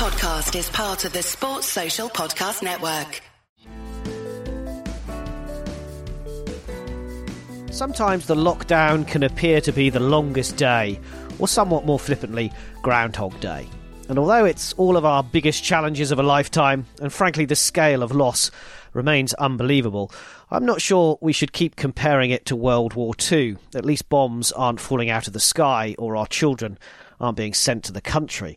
podcast is part of the Sports Social Podcast Network. Sometimes the lockdown can appear to be the longest day, or somewhat more flippantly, Groundhog Day. And although it's all of our biggest challenges of a lifetime, and frankly the scale of loss remains unbelievable, I'm not sure we should keep comparing it to World War II. At least bombs aren't falling out of the sky, or our children aren't being sent to the country.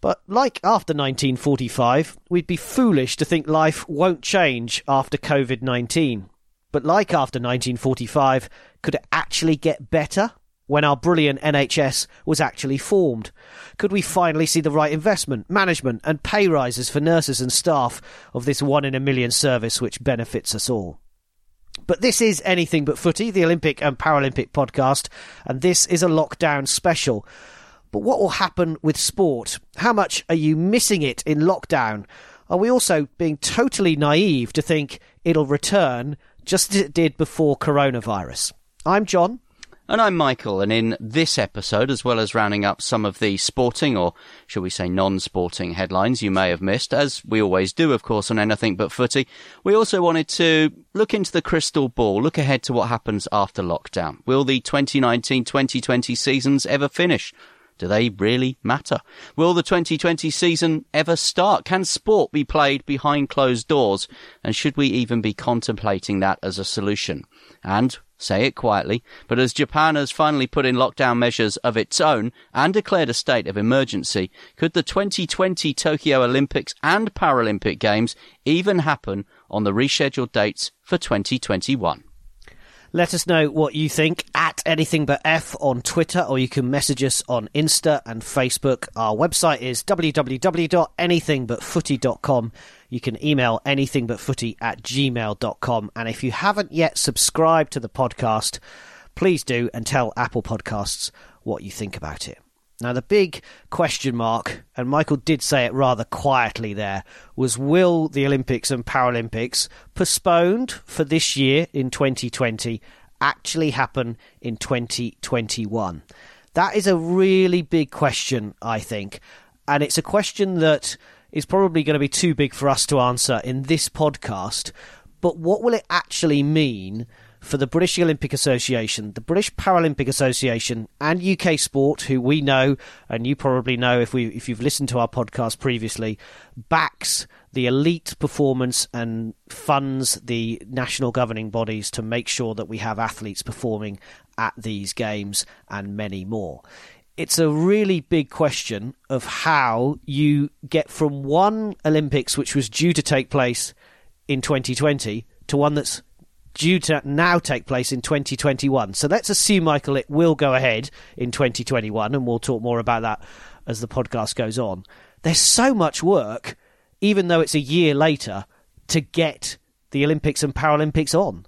But like after 1945, we'd be foolish to think life won't change after COVID 19. But like after 1945, could it actually get better when our brilliant NHS was actually formed? Could we finally see the right investment, management, and pay rises for nurses and staff of this one in a million service which benefits us all? But this is Anything But Footy, the Olympic and Paralympic podcast, and this is a lockdown special. But what will happen with sport? How much are you missing it in lockdown? Are we also being totally naive to think it'll return just as it did before coronavirus? I'm John. And I'm Michael, and in this episode, as well as rounding up some of the sporting, or shall we say non-sporting headlines you may have missed, as we always do, of course, on anything but footy, we also wanted to look into the crystal ball, look ahead to what happens after lockdown. Will the 2019-2020 seasons ever finish? Do they really matter? Will the 2020 season ever start? Can sport be played behind closed doors? And should we even be contemplating that as a solution? And say it quietly, but as Japan has finally put in lockdown measures of its own and declared a state of emergency, could the 2020 Tokyo Olympics and Paralympic Games even happen on the rescheduled dates for 2021? Let us know what you think at anything but F on Twitter, or you can message us on Insta and Facebook. Our website is www.anythingbutfooty.com. You can email anythingbutfooty at gmail.com. And if you haven't yet subscribed to the podcast, please do and tell Apple Podcasts what you think about it. Now, the big question mark, and Michael did say it rather quietly there, was will the Olympics and Paralympics postponed for this year in 2020 actually happen in 2021? That is a really big question, I think. And it's a question that is probably going to be too big for us to answer in this podcast. But what will it actually mean for the British Olympic Association, the British Paralympic Association, and UK Sport, who we know and you probably know if we if you've listened to our podcast previously, backs the elite performance and funds the national governing bodies to make sure that we have athletes performing at these games and many more. It's a really big question of how you get from one Olympics, which was due to take place in 2020, to one that's due to now take place in 2021. So let's assume, Michael, it will go ahead in 2021, and we'll talk more about that as the podcast goes on. There's so much work, even though it's a year later, to get the Olympics and Paralympics on.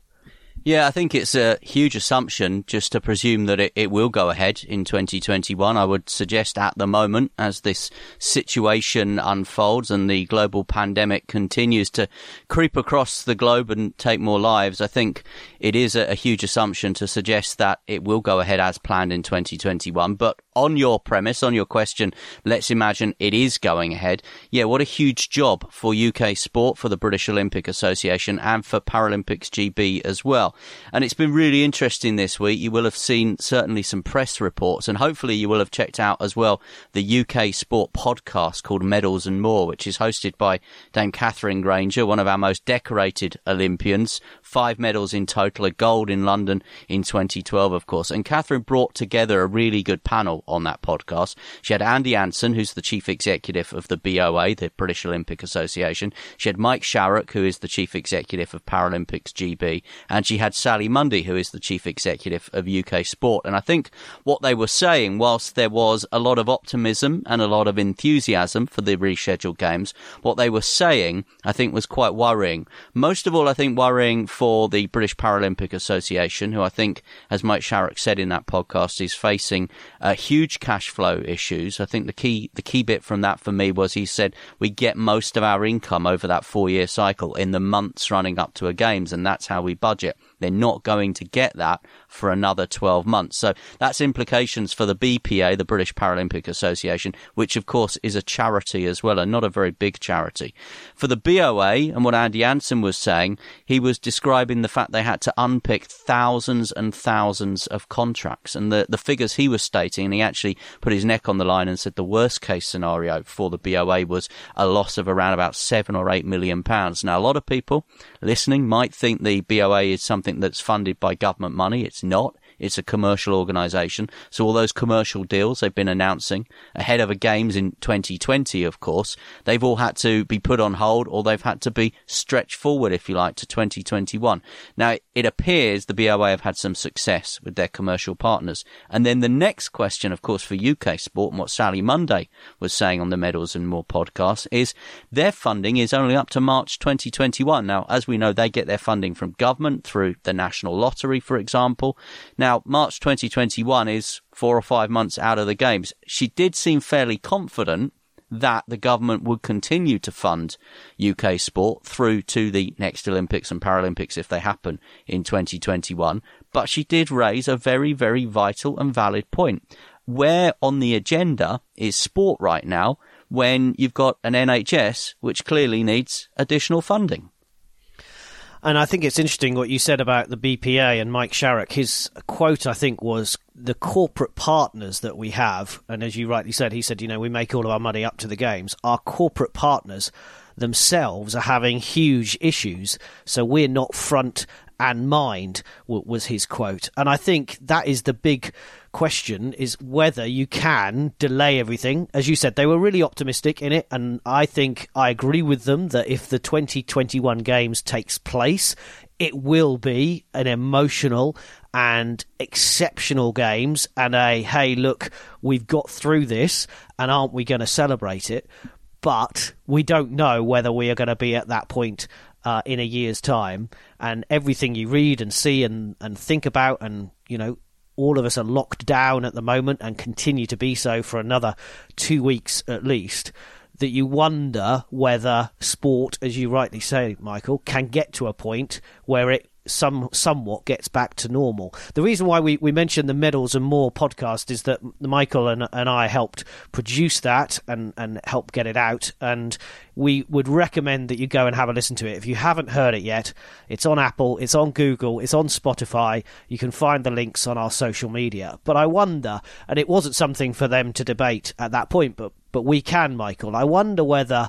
Yeah, I think it's a huge assumption just to presume that it, it will go ahead in 2021. I would suggest at the moment, as this situation unfolds and the global pandemic continues to creep across the globe and take more lives, I think it is a, a huge assumption to suggest that it will go ahead as planned in 2021. But on your premise, on your question, let's imagine it is going ahead. Yeah, what a huge job for UK sport, for the British Olympic Association, and for Paralympics GB as well. And it's been really interesting this week. You will have seen certainly some press reports, and hopefully you will have checked out as well the UK sport podcast called Medals and More, which is hosted by Dame Katherine Grainger, one of our most decorated Olympians. Five medals in total, a gold in London in 2012, of course. And Katherine brought together a really good panel on that podcast. She had Andy Anson, who's the chief executive of the BOA, the British Olympic Association. She had Mike Sharrock, who is the chief executive of Paralympics GB. And she had Sally Mundy, who is the chief executive of UK Sport. And I think what they were saying, whilst there was a lot of optimism and a lot of enthusiasm for the rescheduled games, what they were saying, I think, was quite worrying. Most of all, I think worrying for the British Paralympic Association, who I think, as Mike Sharrock said in that podcast, is facing huge huge cash flow issues. I think the key the key bit from that for me was he said we get most of our income over that four year cycle in the months running up to a games, and that's how we budget. They're not going to get that for another 12 months. So that's implications for the BPA, the British Paralympic Association, which of course is a charity as well and not a very big charity. For the BOA and what Andy Anson was saying, he was describing the fact they had to unpick thousands and thousands of contracts and the, the figures he was stating, and he actually put his neck on the line and said the worst case scenario for the BOA was a loss of around about seven or eight million pounds. Now, a lot of people listening might think the BOA is something that's funded by government money. It's not. It's a commercial organisation. So all those commercial deals they've been announcing ahead of a games in 2020, of course, they've all had to be put on hold or they've had to be stretched forward, if you like, to 2021. Now, it appears the BOA have had some success with their commercial partners. And then the next question, of course, for UK sport and what Sally Mundy was saying on the Medals and More podcast is their funding is only up to March 2021. Now, as we know, they get their funding from government through the National Lottery, for example. Now, now, March 2021 is four or five months out of the games. She did seem fairly confident that the government would continue to fund UK sport through to the next Olympics and Paralympics if they happen in 2021. But she did raise a very, very vital and valid point. Where on the agenda is sport right now when you've got an NHS which clearly needs additional funding? And I think it's interesting what you said about the BPA and Mike Sharrock. His quote, I think, was the corporate partners that we have, and as you rightly said, he said, you know, we make all of our money up to the games. Our corporate partners themselves are having huge issues, so we're not front and mind, was his quote. And I think that is the big question is whether you can delay everything. As you said, they were really optimistic in it, and I think I agree with them that if the 2021 games takes place, it will be an emotional and exceptional games and a hey look we've got through this and aren't we going to celebrate it but we don't know whether we are going to be at that point uh, in a year's time and everything you read and see and, and think about and you know all of us are locked down at the moment and continue to be so for another two weeks at least, that you wonder whether sport, as you rightly say, Michael, can get to a point where it some somewhat gets back to normal. The reason why we, we mentioned the medals and more podcast is that Michael and, and I helped produce that and, and help get it out. And we would recommend that you go and have a listen to it. If you haven't heard it yet, it's on Apple, it's on Google, it's on Spotify. You can find the links on our social media. But I wonder, and it wasn't something for them to debate at that point, but but we can, Michael. I wonder whether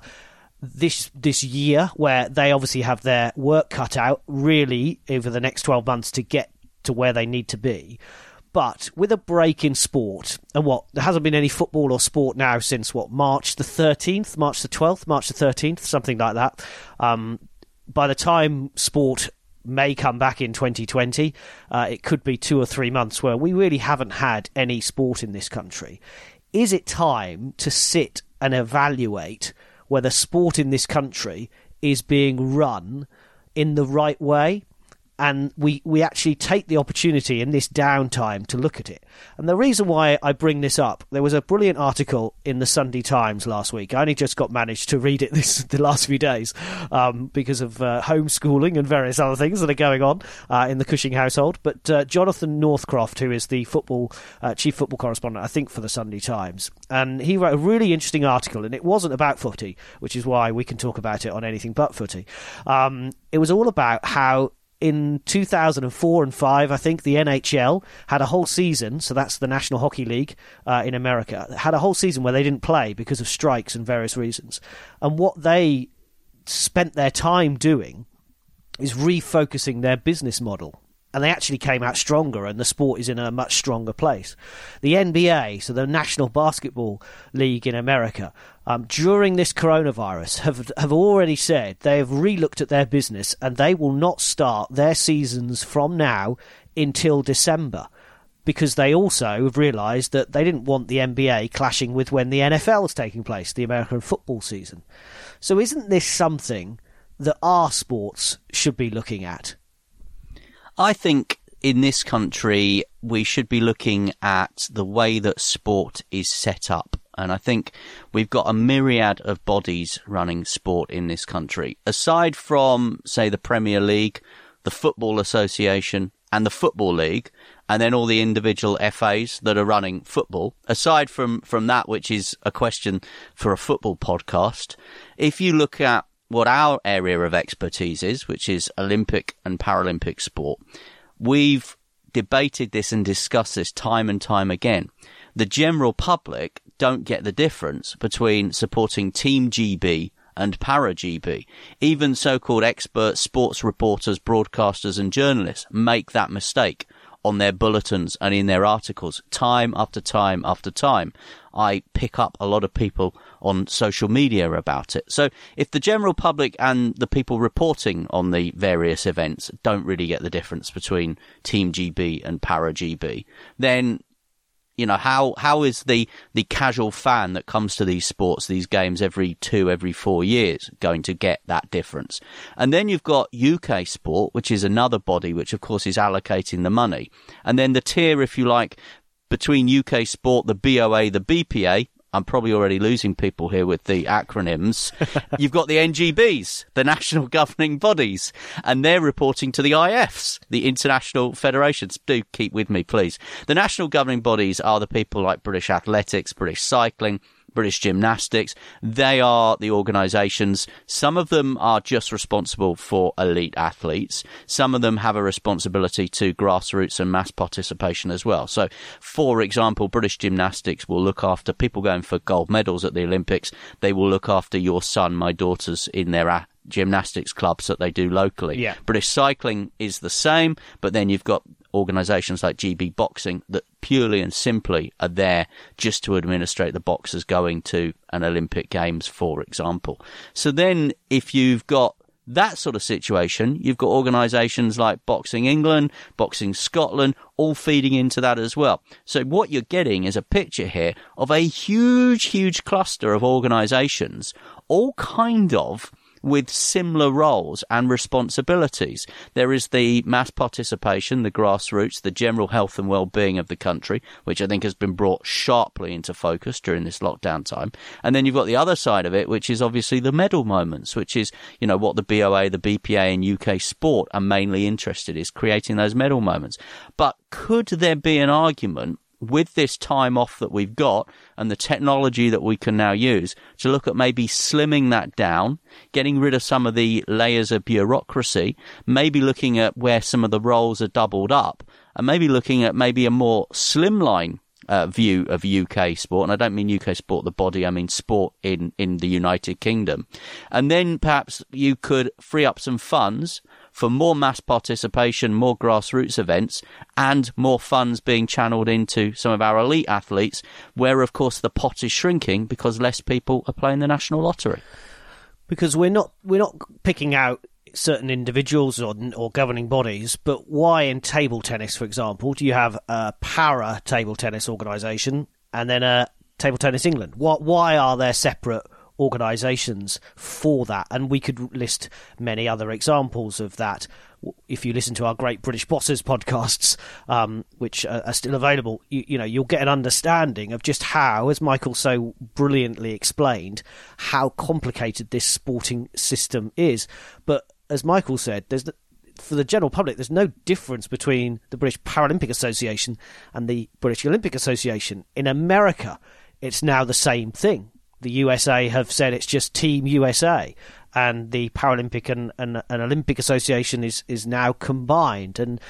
this this year where they obviously have their work cut out really over the next 12 months to get to where they need to be. But with a break in sport and what there hasn't been any football or sport now since what March the 13th March the 12th March the 13th something like that. Um, by the time sport may come back in 2020 uh, it could be two or three months where we really haven't had any sport in this country. Is it time to sit and evaluate whether sport in this country is being run in the right way and we, we actually take the opportunity in this downtime to look at it. And the reason why I bring this up, there was a brilliant article in the Sunday Times last week. I only just got managed to read it this the last few days um, because of uh, homeschooling and various other things that are going on uh, in the Cushing household. But uh, Jonathan Northcroft, who is the football uh, chief football correspondent, I think for the Sunday Times, and he wrote a really interesting article, and it wasn't about footy, which is why we can talk about it on anything but footy. Um, it was all about how in 2004 and 5, I think the NHL had a whole season, so that's the National Hockey League uh, in America, had a whole season where they didn't play because of strikes and various reasons. And what they spent their time doing is refocusing their business model and they actually came out stronger, and the sport is in a much stronger place. The NBA, so the National Basketball League in America, um, during this coronavirus, have have already said they have relooked at their business, and they will not start their seasons from now until December. Because they also have realised that they didn't want the NBA clashing with when the NFL is taking place, the American football season. So, isn't this something that our sports should be looking at? I think in this country, we should be looking at the way that sport is set up. And I think we've got a myriad of bodies running sport in this country. Aside from, say, the Premier League, the Football Association, and the Football League, and then all the individual FAs that are running football. Aside from, from that, which is a question for a football podcast, if you look at what our area of expertise is, which is Olympic and Paralympic sport, we've debated this and discussed this time and time again. The general public don't get the difference between supporting Team GB and para GB. Even so-called expert sports reporters, broadcasters and journalists make that mistake on their bulletins and in their articles time after time after time. I pick up a lot of people on social media about it. So if the general public and the people reporting on the various events don't really get the difference between Team GB and Para GB, then you know how how is the the casual fan that comes to these sports these games every two every four years going to get that difference? And then you've got uk sport which is another body which of course is allocating the money. And then the tier if you like between uk sport the boa the bpa I'm probably already losing people here with the acronyms. You've got the NGBs, the national governing bodies, and they're reporting to the IFs, the international federations. Do keep with me, please. The national governing bodies are the people like British Athletics, British Cycling, British Gymnastics. They are the organisations. Some of them are just responsible for elite athletes. Some of them have a responsibility to grassroots and mass participation as well. So, for example, British Gymnastics will look after people going for gold medals at the Olympics. They will look after your son, my daughters in their gymnastics clubs that they do locally. Yeah. British cycling is the same, but then you've got organisations like GB Boxing that purely and simply are there just to administrate the boxers going to an Olympic Games, for example. So then if you've got that sort of situation, you've got organisations like Boxing England, Boxing Scotland, all feeding into that as well. So what you're getting is a picture here of a huge, huge cluster of organisations, all kind of with similar roles and responsibilities. There is the mass participation, the grassroots, the general health and well-being of the country, which I think has been brought sharply into focus during this lockdown time. And then you've got the other side of it, which is obviously the medal moments, which is, you know, what the BOA, the BPA and UK sport are mainly interested is creating those medal moments. But could there be an argument with this time off that we've got and the technology that we can now use to look at maybe slimming that down, getting rid of some of the layers of bureaucracy, maybe looking at where some of the roles are doubled up, and maybe looking at maybe a more slimline uh, view of UK sport, and I don't mean UK sport the body, I mean sport in, in the United Kingdom. And then perhaps you could free up some funds for more mass participation, more grassroots events, and more funds being channeled into some of our elite athletes, where of course the pot is shrinking because less people are playing the national lottery. Because we're not we're not picking out certain individuals or, or governing bodies, but why in table tennis, for example, do you have a para table tennis organisation and then a table tennis England? What why are there separate organisations for that, and we could list many other examples of that. If you listen to our Great British Bosses podcasts, um, which are, still available, you, you know you'll get an understanding of just how, as Michael so brilliantly explained, how complicated this sporting system is. But as Michael said, there's the, for the general public, there's no difference between the British Paralympic Association and the British Olympic Association. In America, it's now the same thing the USA have said it's just Team USA, and the Paralympic and, and, and Olympic Association is is now combined. And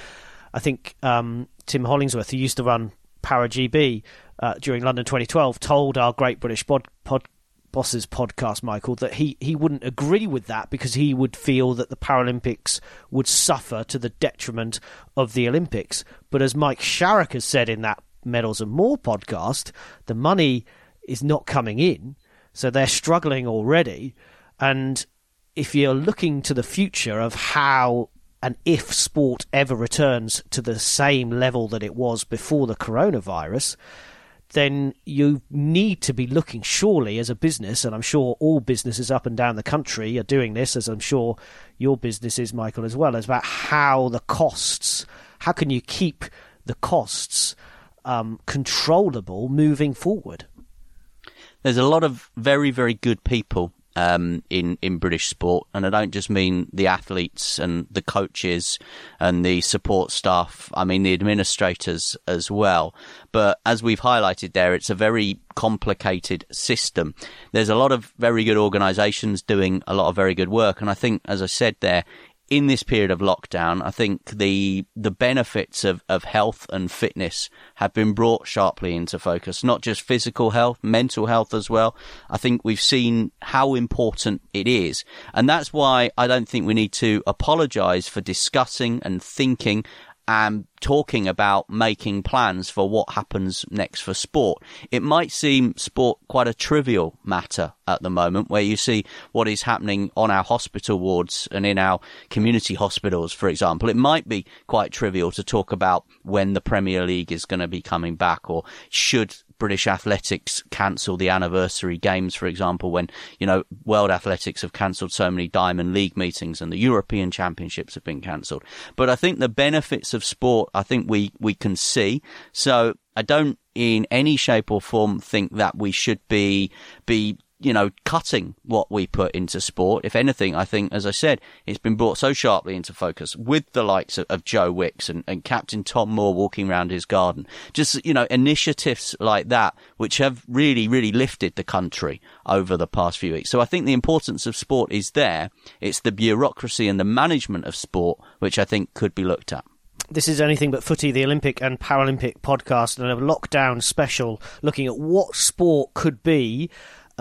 I think um, Tim Hollingsworth, who used to run Para GB uh, during London 2012, told our Great British pod, pod, Bosses podcast, Michael, that he, he wouldn't agree with that because he would feel that the Paralympics would suffer to the detriment of the Olympics. But as Mike Sharrock has said in that Medals and More podcast, the money is not coming in. So they're struggling already. And if you're looking to the future of how and if sport ever returns to the same level that it was before the coronavirus, then you need to be looking surely as a business, and I'm sure all businesses up and down the country are doing this, as I'm sure your business is, Michael, as well, as about how the costs, how can you keep the costs um, controllable moving forward? There's a lot of very, very good people um, in in British sport, and I don't just mean the athletes and the coaches and the support staff. I mean the administrators as well. But as we've highlighted there, it's a very complicated system. There's a lot of very good organisations doing a lot of very good work, and I think, as I said there, in this period of lockdown, I think the the benefits of, of health and fitness have been brought sharply into focus. Not just physical health, mental health as well. I think we've seen how important it is, and that's why I don't think we need to apologise for discussing and thinking and talking about making plans for what happens next for sport. It might seem sport quite a trivial matter at the moment, where you see what is happening on our hospital wards and in our community hospitals, for example. It might be quite trivial to talk about when the Premier League is going to be coming back or should British athletics cancel the anniversary games, for example, when, you know, World Athletics have cancelled so many Diamond League meetings and the European Championships have been cancelled. But I think the benefits of sport, I think we, we can see. So I don't in any shape or form think that we should be, be you know, cutting what we put into sport. If anything, I think, as I said, it's been brought so sharply into focus with the likes of, of Joe Wicks and, and, Captain Tom Moore walking around his garden. Just, you know, initiatives like that, which have really, really lifted the country over the past few weeks. So I think the importance of sport is there. It's the bureaucracy and the management of sport, which I think could be looked at. This is Anything But Footy, the Olympic and Paralympic podcast, and a lockdown special looking at what sport could be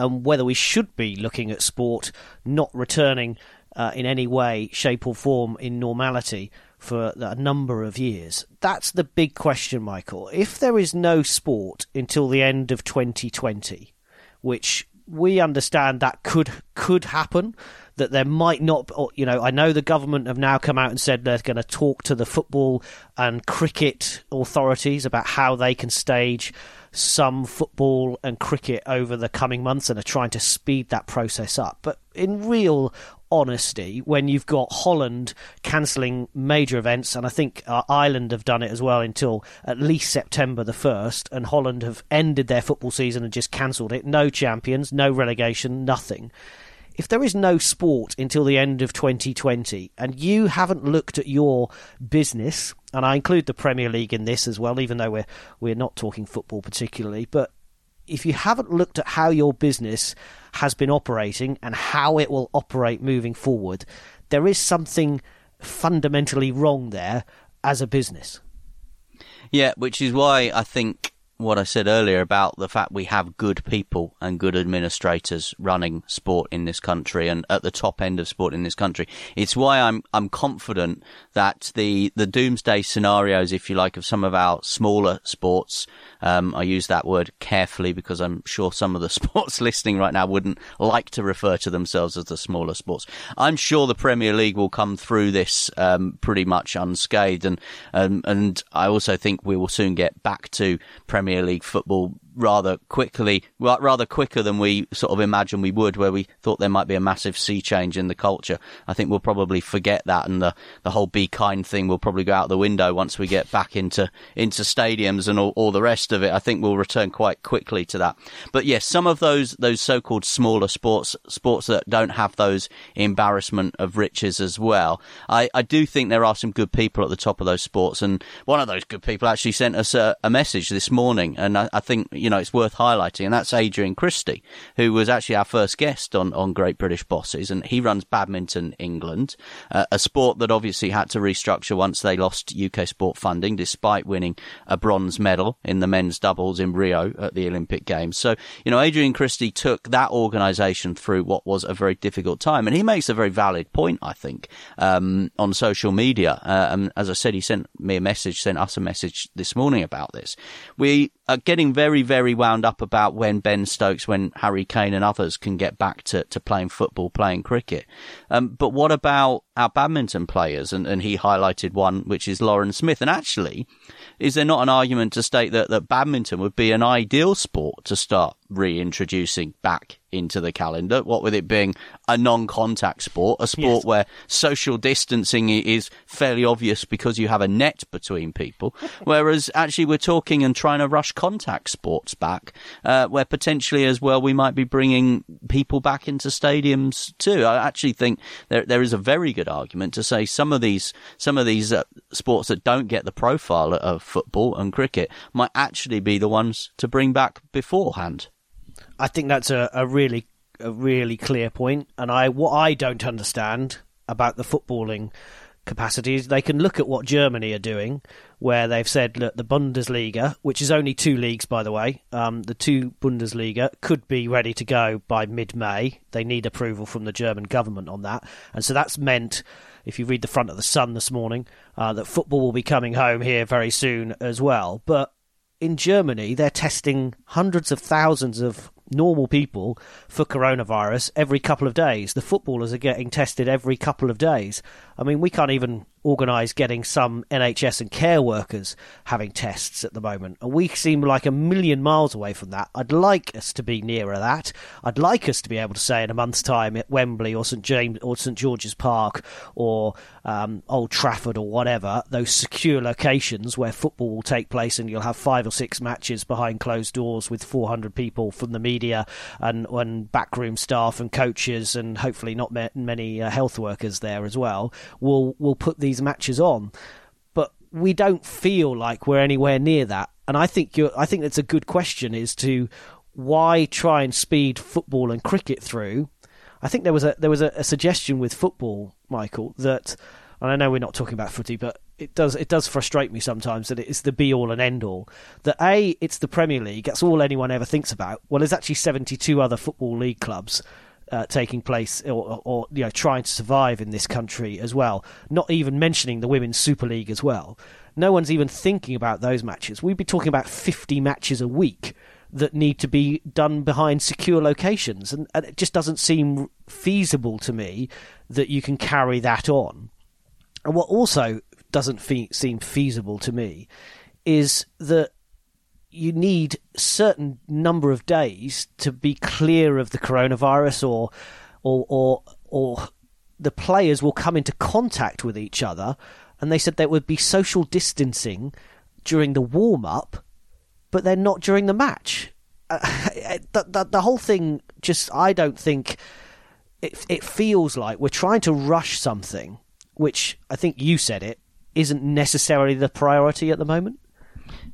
and whether we should be looking at sport not returning uh, in any way, shape, or form in normality for a number of years. That's the big question, Michael. If there is no sport until the end of 2020, which we understand that could could happen that there might not you know I know the government have now come out and said they're going to talk to the football and cricket authorities about how they can stage some football and cricket over the coming months and are trying to speed that process up. But in real honesty, when you've got Holland cancelling major events, and I think uh, Ireland have done it as well until at least September the 1st, and Holland have ended their football season and just cancelled it. No champions, no relegation, nothing if there is no sport until the end of 2020 and you haven't looked at your business, and I include the Premier League in this as well, even though we're we're not talking football particularly, but if you haven't looked at how your business has been operating and how it will operate moving forward, there is something fundamentally wrong there as a business. Yeah, which is why I think what I said earlier about the fact we have good people and good administrators running sport in this country and at the top end of sport in this country. It's why I'm I'm confident that the the doomsday scenarios, if you like, of some of our smaller sports. Um, I use that word carefully because I'm sure some of the sports listening right now wouldn't like to refer to themselves as the smaller sports. I'm sure the Premier League will come through this um, pretty much unscathed, and um, and I also think we will soon get back to Premier Premier League football rather quickly, rather quicker than we sort of imagined we would, where we thought there might be a massive sea change in the culture. I think we'll probably forget that, and the the whole be kind thing will probably go out the window once we get back into into stadiums and all, all the rest of it. I think we'll return quite quickly to that. But yes, some of those those so-called smaller sports sports that don't have those embarrassment of riches as well. I, I do think there are some good people at the top of those sports, and one of those good people actually sent us a, a message this morning, and I, I think you know, it's worth highlighting, and that's Adrian Christie, who was actually our first guest on, on Great British Bosses, and he runs Badminton England, uh, a sport that obviously had to restructure once they lost UK sport funding, despite winning a bronze medal in the men's doubles in Rio at the Olympic Games. So, you know, Adrian Christie took that organisation through what was a very difficult time, and he makes a very valid point, I think, um, on social media. Uh, and as I said, he sent me a message, sent us a message this morning about this. We are getting very, very wound up about when Ben Stokes, when Harry Kane and others can get back to, to playing football, playing cricket. Um, but what about our badminton players? And, and he highlighted one, which is Lauren Smith. And actually, is there not an argument to state that, that badminton would be an ideal sport to start reintroducing back into the calendar. What with it being a non-contact sport, a sport yes. where social distancing is fairly obvious because you have a net between people. Whereas actually we're talking and trying to rush contact sports back, uh, where potentially as well we might be bringing people back into stadiums too. I actually think there there is a very good argument to say some of these some of these uh, sports that don't get the profile of football and cricket might actually be the ones to bring back beforehand. I think that's a, a really a really clear point. and I what I don't understand about the footballing capacities. They can look at what Germany are doing, where they've said, look, the Bundesliga, which is only two leagues, by the way, um, the two Bundesliga could be ready to go by mid May. They need approval from the German government on that. And so that's meant, if you read the front of the Sun this morning, uh, that football will be coming home here very soon as well. But in Germany, they're testing hundreds of thousands of normal people for coronavirus every couple of days. The footballers are getting tested every couple of days. I mean, we can't even organise getting some NHS and care workers having tests at the moment. And we seem like a million miles away from that. I'd like us to be nearer that. I'd like us to be able to say in a month's time at Wembley or St James or St George's Park or um, Old Trafford or whatever, those secure locations where football will take place and you'll have five or six matches behind closed doors with 400 people from the media and, and backroom staff and coaches and hopefully not many uh, health workers there as well, will will put these matches on, but we don't feel like we're anywhere near that. And I think you I think that's a good question is to why try and speed football and cricket through. I think there was a there was a, a suggestion with football, Michael, that and I know we're not talking about footy, but it does it does frustrate me sometimes that it is the be all and end all. That a it's the Premier League, that's all anyone ever thinks about. Well, there's actually 72 other football league clubs uh, taking place or, or, you know trying to survive in this country as well. Not even mentioning the women's Super League as well. No one's even thinking about those matches. We'd be talking about 50 matches a week that need to be done behind secure locations, and, and it just doesn't seem feasible to me that you can carry that on. And what also doesn't fe- seem feasible to me is that you need certain number of days to be clear of the coronavirus or or or or the players will come into contact with each other and they said there would be social distancing during the warm up but they're not during the match uh, the, the, the whole thing just i don't think it, it feels like we're trying to rush something which i think you said it isn't necessarily the priority at the moment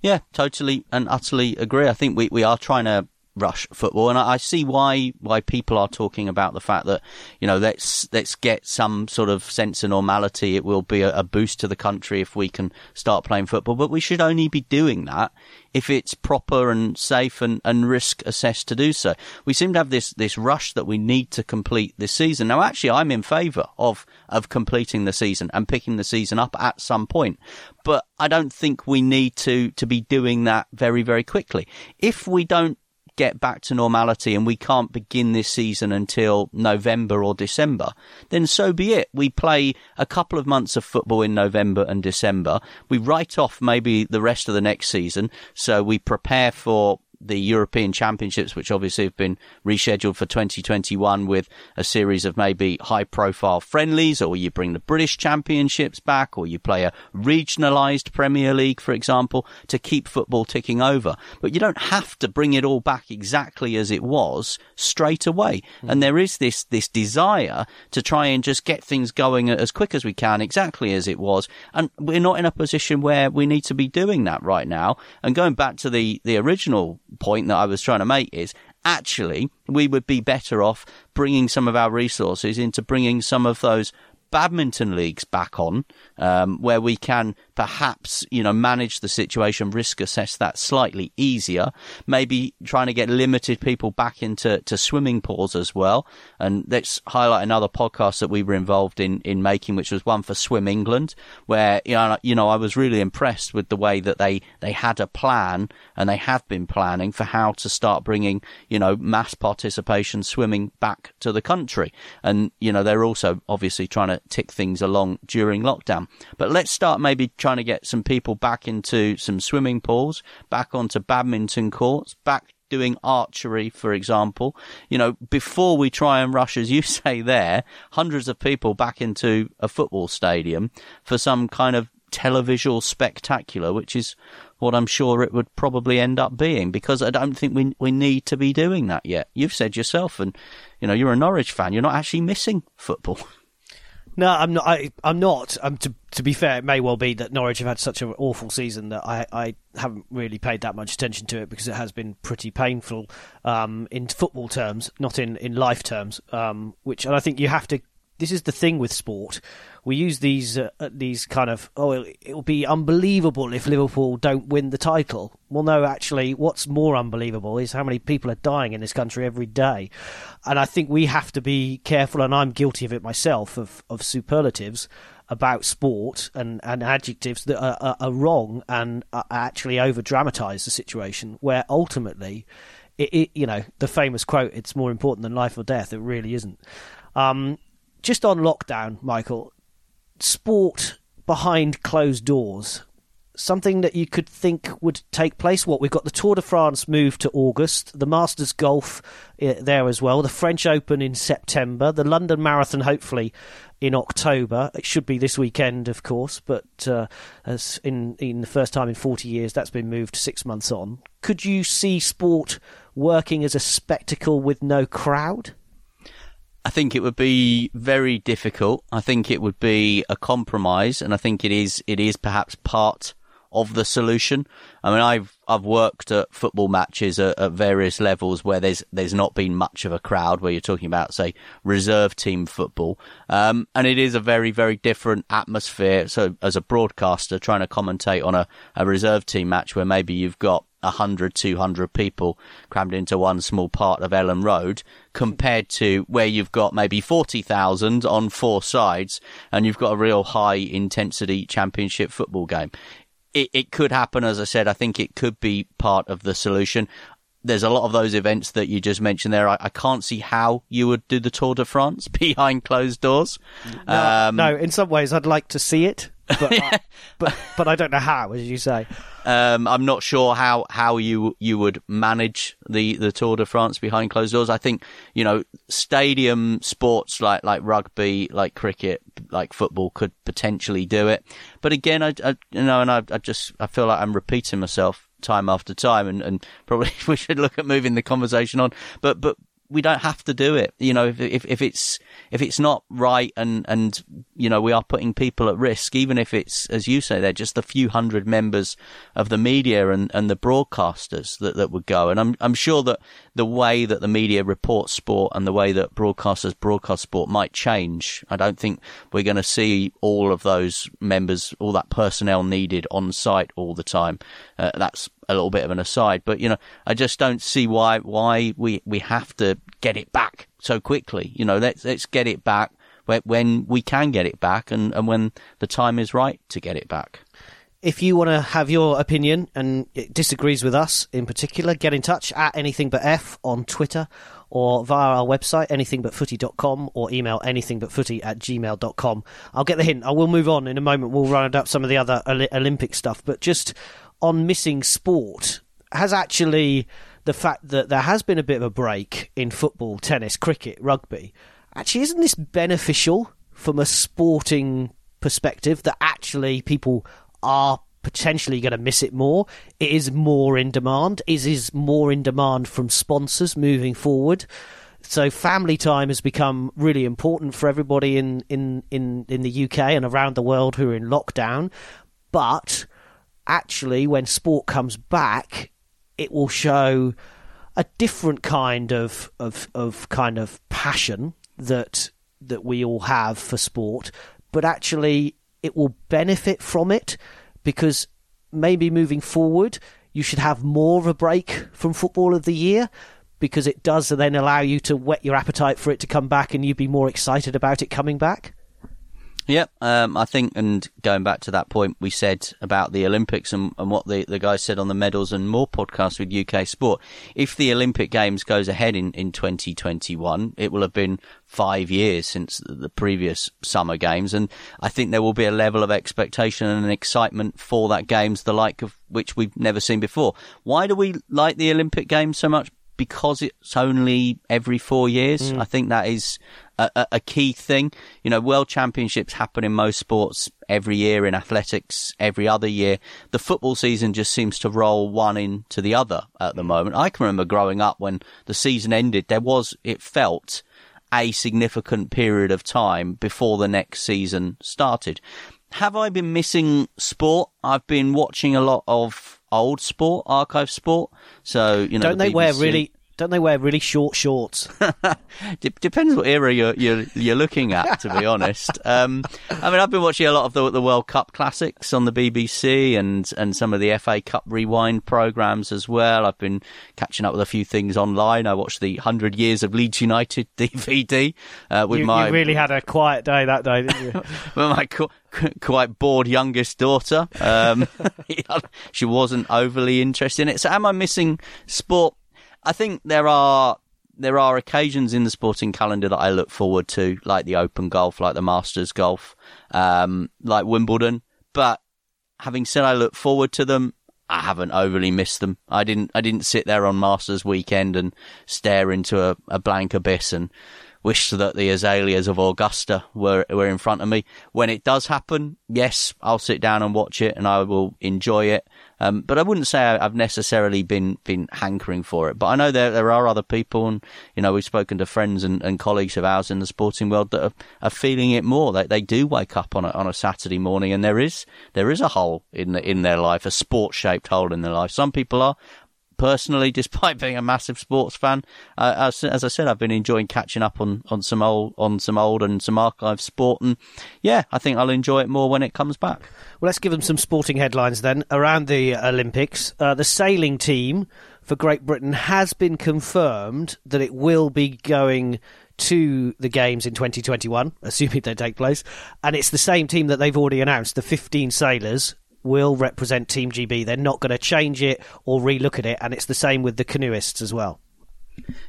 yeah, totally and utterly agree. I think we, we are trying to rush football, and I, I, see why why people are talking about the fact that you know let's let's get some sort of sense of normality. It will be a, a boost to the country if we can start playing football, but we should only be doing that if it's proper and safe and, and risk assessed to do so. We seem to have this this rush that we need to complete this season. Now, actually, I'm in favour of of completing the season and picking the season up at some point, but I don't think we need to to be doing that very very quickly. If we don't get back to normality and we can't begin this season until November or December, then so be it. We play a couple of months of football in November and December. We write off maybe the rest of the next season. So we prepare for the European Championships, which obviously have been rescheduled for 2021 with a series of maybe high profile friendlies, or you bring the British Championships back, or you play a regionalised Premier League, for example, to keep football ticking over. But you don't have to bring it all back exactly as it was straight away. Mm. And there is this, this desire to try and just get things going as quick as we can, exactly as it was. And we're not in a position where we need to be doing that right now. And going back to the, the original point that I was trying to make is actually we would be better off bringing some of our resources into bringing some of those badminton leagues back on, um, where we can perhaps, you know, manage the situation, risk assess that slightly easier. Maybe trying to get limited people back into to swimming pools as well. And let's highlight another podcast that we were involved in, in making, which was one for Swim England, where, you know, you know, I was really impressed with the way that they, they had a plan and they have been planning for how to start bringing, you know, mass participation swimming back to the country. And, you know, they're also obviously trying to tick things along during lockdown. But let's start maybe trying to get some people back into some swimming pools, back onto badminton courts, back doing archery, for example. You know, before we try and rush, as you say there, hundreds of people back into a football stadium for some kind of televisual spectacular, which is what I'm sure it would probably end up being because I don't think we we need to be doing that yet. You've said yourself, and you know you're a Norwich fan. You're not actually missing football. No, I'm not. I, am not. Um, to to be fair, it may well be that Norwich have had such an awful season that I, I haven't really paid that much attention to it because it has been pretty painful um, in football terms, not in, in life terms. Um, which and I think you have to. This is the thing with sport we use these uh, uh, these kind of oh it will be unbelievable if Liverpool don't win the title. Well, no, actually, what's more unbelievable is how many people are dying in this country every day, and I think we have to be careful. And I'm guilty of it myself of of superlatives about sport and, and adjectives that are, are, are wrong and actually over dramatize the situation. Where ultimately, it, it, you know the famous quote, "It's more important than life or death." It really isn't. Um, just on lockdown, Michael, sport behind closed doors something that you could think would take place. What we've got the Tour de France moved to August, the Masters Golf uh, there as well, the French Open in September, the London Marathon hopefully in October. It should be this weekend, of course, but uh, as in in the first time in forty years, that's been moved six months on. Could you see sport working as a spectacle with no crowd? I think it would be very difficult. I think it would be a compromise, and I think it is. It is perhaps part of the solution. I mean, I've I've worked at football matches at, at, various levels where there's there's not been much of a crowd. Where you're talking about, say, reserve team football, um, and it is a very very different atmosphere. So, as a broadcaster, trying to commentate on a, a reserve team match where maybe you've got 100, 200 people crammed into one small part of Elland Road compared to where you've got maybe 40,000 on four sides and you've got a real high intensity championship football game. It, it could happen, as I said, I think it could be part of the solution there's a lot of those events that you just mentioned there. I, I, can't see how you would do the Tour de France behind closed doors. No, um, no in some ways, I'd like to see it but I, but but I don't know how, as you say. Um, I'm not sure how, how you you would manage the, the Tour de France behind closed doors. I think you know stadium sports like like rugby, like cricket, like football could potentially do it. But again, I, I you know, and I, I just I feel like I'm repeating myself time after time, and, and probably we should look at moving the conversation on. But but we don't have to do it. You know, if, if, if it's, if it's not right and, and, you know, we are putting people at risk, even if it's, as you say, they're just a few hundred members of the media and, and the broadcasters that, that would go. And I'm, I'm sure that the way that the media reports sport and the way that broadcasters broadcast sport might change. I don't think we're going to see all of those members, all that personnel needed on site all the time. Uh, that's a little bit of an aside, but you know, I just don't see why why we we have to get it back so quickly. You know, let's let's get it back when, we can get it back and, and when the time is right to get it back. If you want to have your opinion and it disagrees with us in particular, get in touch at anything but F on Twitter or via our website, anythingbutfooty.com, or email anythingbutfooty at gmail.com. I'll get the hint. I will move on in a moment. We'll round up some of the other Olympic stuff, but just on missing sport has actually the fact that there has been a bit of a break in football, tennis, cricket, rugby. Actually, isn't this beneficial from a sporting perspective that actually people are potentially going to miss it more? It is more in demand. It is more in demand from sponsors moving forward. So family time has become really important for everybody in, in, in, in the UK and around the world who are in lockdown. But actually, when sport comes back, it will show a different kind of of of kind of passion that that we all have for sport, but actually it will benefit from it because maybe moving forward you should have more of a break from football of the year because it does then allow you to whet your appetite for it to come back and you'd be more excited about it coming back. Yep, um, I think, and going back to that point we said about the Olympics and, and what the, the guy said on the medals and more podcast with UK Sport, if the Olympic Games goes ahead in, in 2021, it will have been five years since the previous summer games, and I think there will be a level of expectation and excitement for that games, the like of which we've never seen before. Why do we like the Olympic Games so much? Because it's only every four years. Mm. I think that is a, a, key thing. You know, world championships happen in most sports every year, in athletics every other year. The football season just seems to roll one into the other at the moment. I can remember growing up when the season ended, there was, it felt, a significant period of time before the next season started. Have I been missing sport? I've been watching a lot of old sport, archive sport. So you know, don't they BBC. wear really don't they wear really short shorts? Depends what era you're, you're, you're looking at, to be honest. Um, I mean, I've been watching a lot of the, the World Cup classics on the BBC and, and some of the FA Cup rewind programs as well. I've been catching up with a few things online. I watched the 100 Years of Leeds United DVD uh, with you, my. You really had a quiet day that day, didn't you? with my quite bored youngest daughter. Um, she wasn't overly interested in it. So, am I missing sport? I think there are there are occasions in the sporting calendar that I look forward to, like the Open Golf, like the Masters Golf, um, like Wimbledon. But having said I look forward to them, I haven't overly missed them. I didn't I didn't sit there on Masters weekend and stare into a, a blank abyss and wish that the azaleas of Augusta were were in front of me. When it does happen, yes, I'll sit down and watch it and I will enjoy it. Um, but I wouldn't say I've necessarily been been hankering for it. But I know there there are other people, and you know we've spoken to friends and, and colleagues of ours in the sporting world that are, are feeling it more. They they do wake up on a on a Saturday morning, and there is there is a hole in the, in their life, a sports shaped hole in their life. Some people are personally, despite being a massive sports fan, uh, as, as, I said, I've been enjoying catching up on, on some old on some old and some archive sport, and yeah, I think I'll enjoy it more when it comes back. Well, let's give them some sporting headlines then around the Olympics. Uh, the sailing team for Great Britain has been confirmed that it will be going to the games in 2021, assuming they take place. And it's the same team that they've already announced, the 15 sailors will represent Team GB. They're not going to change it or relook at it, and it's the same with the canoeists as well.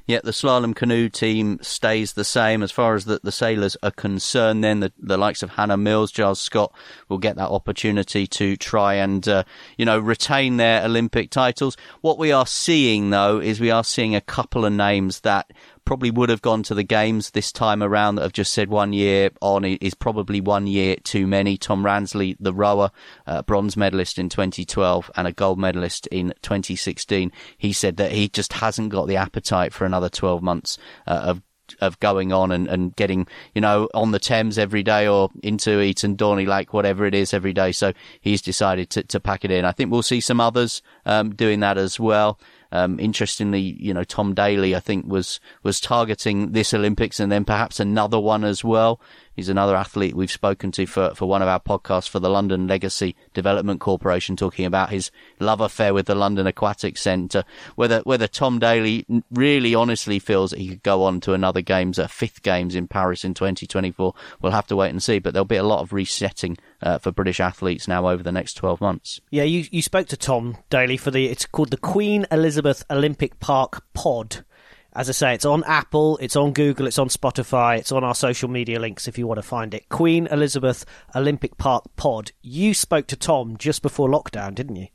Yeah, the slalom canoe team stays the same as far as the, the sailors are concerned. Then the, the likes of Hannah Mills, Giles Scott will get that opportunity to try and uh, you know retain their Olympic titles. What we are seeing though is we are seeing a couple of names that probably would have gone to the games this time around that have just said one year on is probably one year too many. Tom Ransley, the rower, uh, bronze medalist in 2012 and a gold medalist in 2016, he said that he just hasn't got the appetite for another 12 months uh, of of going on and, and getting, you know, on the Thames every day or into Eton, Dorney Lake, whatever it is every day. So he's decided to, to pack it in. I think we'll see some others um, doing that as well. Um, interestingly, you know, Tom Daley, I think, was was targeting this Olympics and then perhaps another one as well. He's another athlete we've spoken to for, for one of our podcasts for the London Legacy Development Corporation, talking about his love affair with the London Aquatic Centre. Whether whether Tom Daley really honestly feels that he could go on to another games, uh, fifth games in Paris in 2024, we'll have to wait and see. But there'll be a lot of resetting uh, for British athletes now over the next 12 months. Yeah, you you spoke to Tom Daley for the it's called the Queen Elizabeth Olympic Park Pod as I say, it's on Apple, it's on Google, it's on Spotify, it's on our social media links if you want to find it. Queen Elizabeth Olympic Park Pod. You spoke to Tom just before lockdown, didn't you?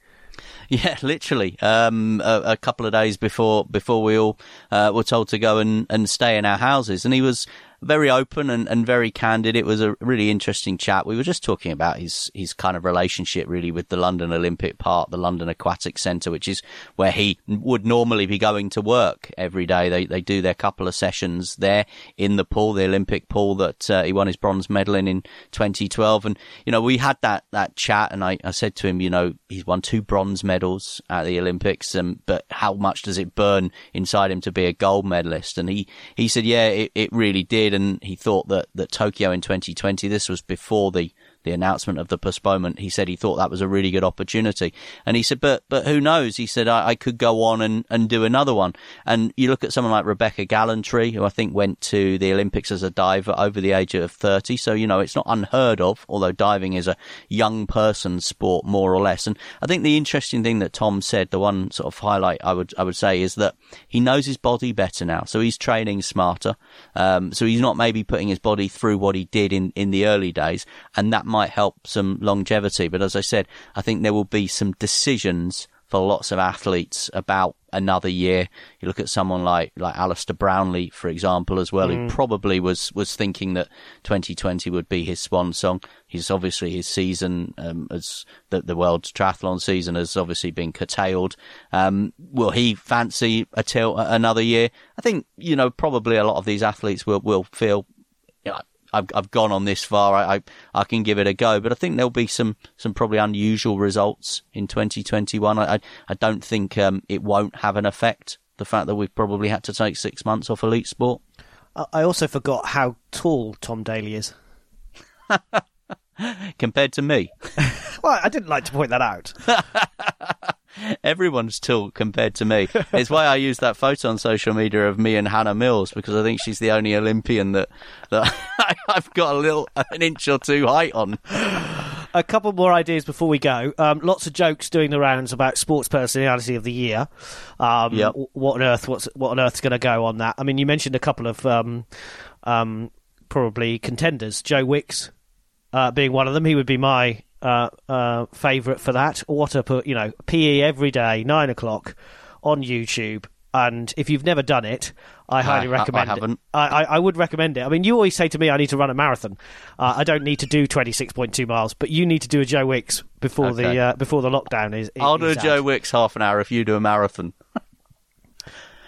Yeah, literally. Um, a, a, couple of days before before we all uh, were told to go and, and stay in our houses, and he was very open and, and very candid. It was a really interesting chat. We were just talking about his, his kind of relationship really with the London Olympic Park, the London Aquatic Centre, which is where he would normally be going to work every day. They, they do their couple of sessions there in the pool, the Olympic pool that uh, he won his bronze medal in in 2012. And, you know, we had that, that chat and I, I said to him, you know, he's won two bronze medals at the Olympics, um, but how much does it burn inside him to be a gold medalist? And he, he said, yeah, it, it really did, and he thought that, that Tokyo in 2020, this was before the, the announcement of the postponement, he said he thought that was a really good opportunity. And he said, but, but who knows? He said, I, I could go on and, and do another one. And you look at someone like Rebecca Gallantree, who I think went to the Olympics as a diver over the age of 30. So, you know, it's not unheard of, although diving is a young person's sport more or less. And I think the interesting thing that Tom said, the one sort of highlight I would, I would say is that he knows his body better now. So he's training smarter. Um, so he's not maybe putting his body through what he did in, in the early days. And that might help some longevity. But as I said, I think there will be some decisions for lots of athletes about another year. You look at someone like like Alistair Brownlee, for example, as well, mm. who probably was was thinking that 2020 would be his swan song. He's obviously his season um, as the the world triathlon season has obviously been curtailed. Um, will he fancy a till another year? I think you know probably a lot of these athletes will will feel. I've, I've gone on this far. I, I, I can give it a go. But I think there'll be some, some probably unusual results in 2021. I, I, I don't think, um, it won't have an effect. The fact that we've probably had to take six months off elite sport. I also forgot how tall Tom Daley is. Compared to me. well, I didn't like to point that out. Everyone's tall compared to me. It's why I use that photo on social media of me and Hannah Mills because I think she's the only Olympian that that I've got a little an inch or two height on. A couple more ideas before we go. Um, lots of jokes doing the rounds about sports personality of the year. Um, yep. What on earth? What's what on earth's going to go on that? I mean, you mentioned a couple of um, um probably contenders. Joe Wicks uh, being one of them. He would be my uh, uh, favourite for that. What a put, you know, PE every day, nine o'clock on YouTube. And if you've never done it, I highly recommend I, I haven't. it. I, I, would recommend it. I mean, you always say to me, I need to run a marathon. Uh, I don't need to do 26.2 miles, but you need to do a Joe Wicks before okay. the uh, before the lockdown is. I'll do a out. Joe Wicks half an hour if you do a marathon.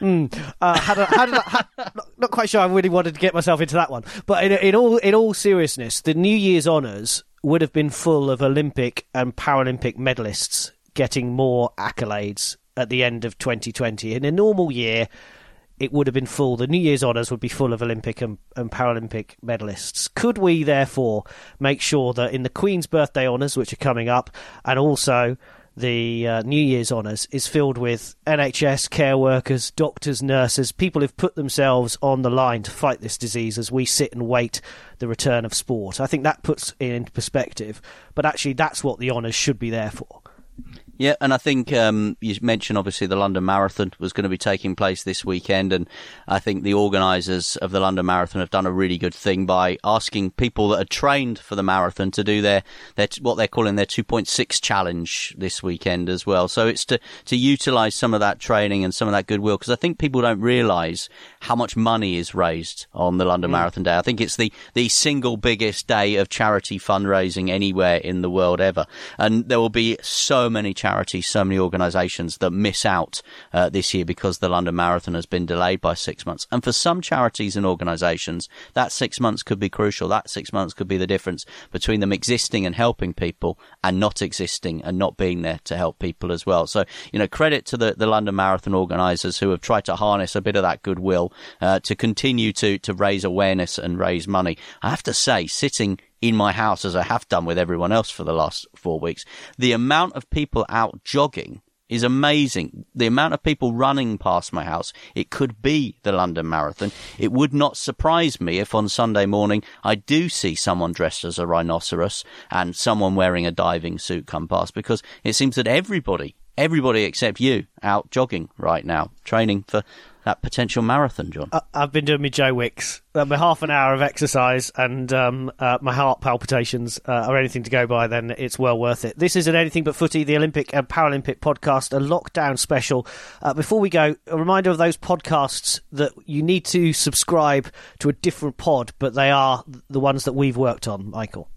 Mm. Uh, had a, had a, had, not, not, quite sure I really wanted to get myself into that one, but in, in all in all seriousness, the New Year's honours would have been full of Olympic and Paralympic medalists getting more accolades at the end of 2020. In a normal year, it would have been full. The New Year's honours would be full of Olympic and, and, Paralympic medalists. Could we, therefore, make sure that in the Queen's birthday honours, which are coming up, and also the uh, New Year's honours is filled with NHS care workers, doctors, nurses, people who've put themselves on the line to fight this disease as we sit and wait the return of sport. I think that puts it into perspective, but actually that's what the honours should be there for. Yeah, and I think um, you mentioned obviously the London Marathon was going to be taking place this weekend, and I think the organisers of the London Marathon have done a really good thing by asking people that are trained for the marathon to do their, their what they're calling their 2.6 challenge this weekend as well. So it's to to utilise some of that training and some of that goodwill because I think people don't realise how much money is raised on the London mm. Marathon Day. I think it's the the single biggest day of charity fundraising anywhere in the world ever, and there will be so many charities, so many organisations that miss out uh, this year because the London Marathon has been delayed by six months. And for some charities and organisations, that six months could be crucial. That six months could be the difference between them existing and helping people and not existing and not being there to help people as well. So, you know, credit to the, the London Marathon organisers who have tried to harness a bit of that goodwill uh, to continue to, to raise awareness and raise money. I have to say, sitting in my house as I have done with everyone else for the last four weeks. The amount of people out jogging is amazing. The amount of people running past my house, it could be the London Marathon. It would not surprise me if on Sunday morning I do see someone dressed as a rhinoceros and someone wearing a diving suit come past because it seems that everybody, everybody except you, out jogging right now, training for that potential marathon, John? I, have been doing my Joe Wicks. Uh, my half an hour of exercise and um, uh, my heart palpitations uh, are anything to go by, then it's well worth it. This is an Anything But Footy, the Olympic and Paralympic podcast, a lockdown special. Uh, before we go, a reminder of those podcasts that you need to subscribe to a different pod, but they are the ones that we've worked on, Michael.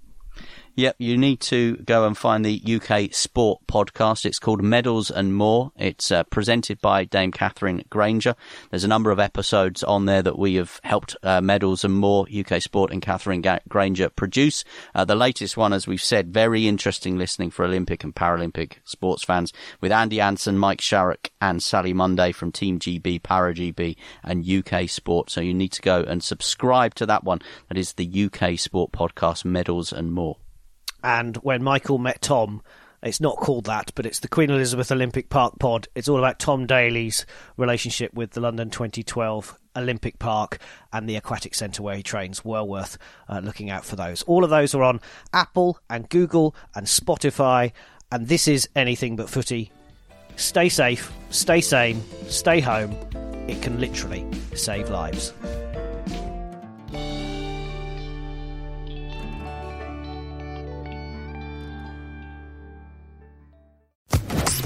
Yep, you need to go and find the UK Sport podcast. It's called Medals and More. It's uh, presented by Dame Katherine Grainger. There's a number of episodes on there that we have helped uh, Medals and More UK Sport and Katherine Ga- Grainger produce. Uh, the latest one, as we've said, very interesting listening for Olympic and Paralympic sports fans with Andy Anson, Mike Sharrock, and Sally Mundy from Team GB, Para GB, and UK Sport. So you need to go and subscribe to that one. That is the UK Sport podcast, Medals and More. And when Michael met Tom, it's not called that, but it's the Queen Elizabeth Olympic Park pod. It's all about Tom Daley's relationship with the London 2012 Olympic Park and the Aquatic Centre where he trains. Well worth uh, looking out for those. All of those are on Apple and Google and Spotify. And this is anything but footy. Stay safe, stay sane, stay home. It can literally save lives.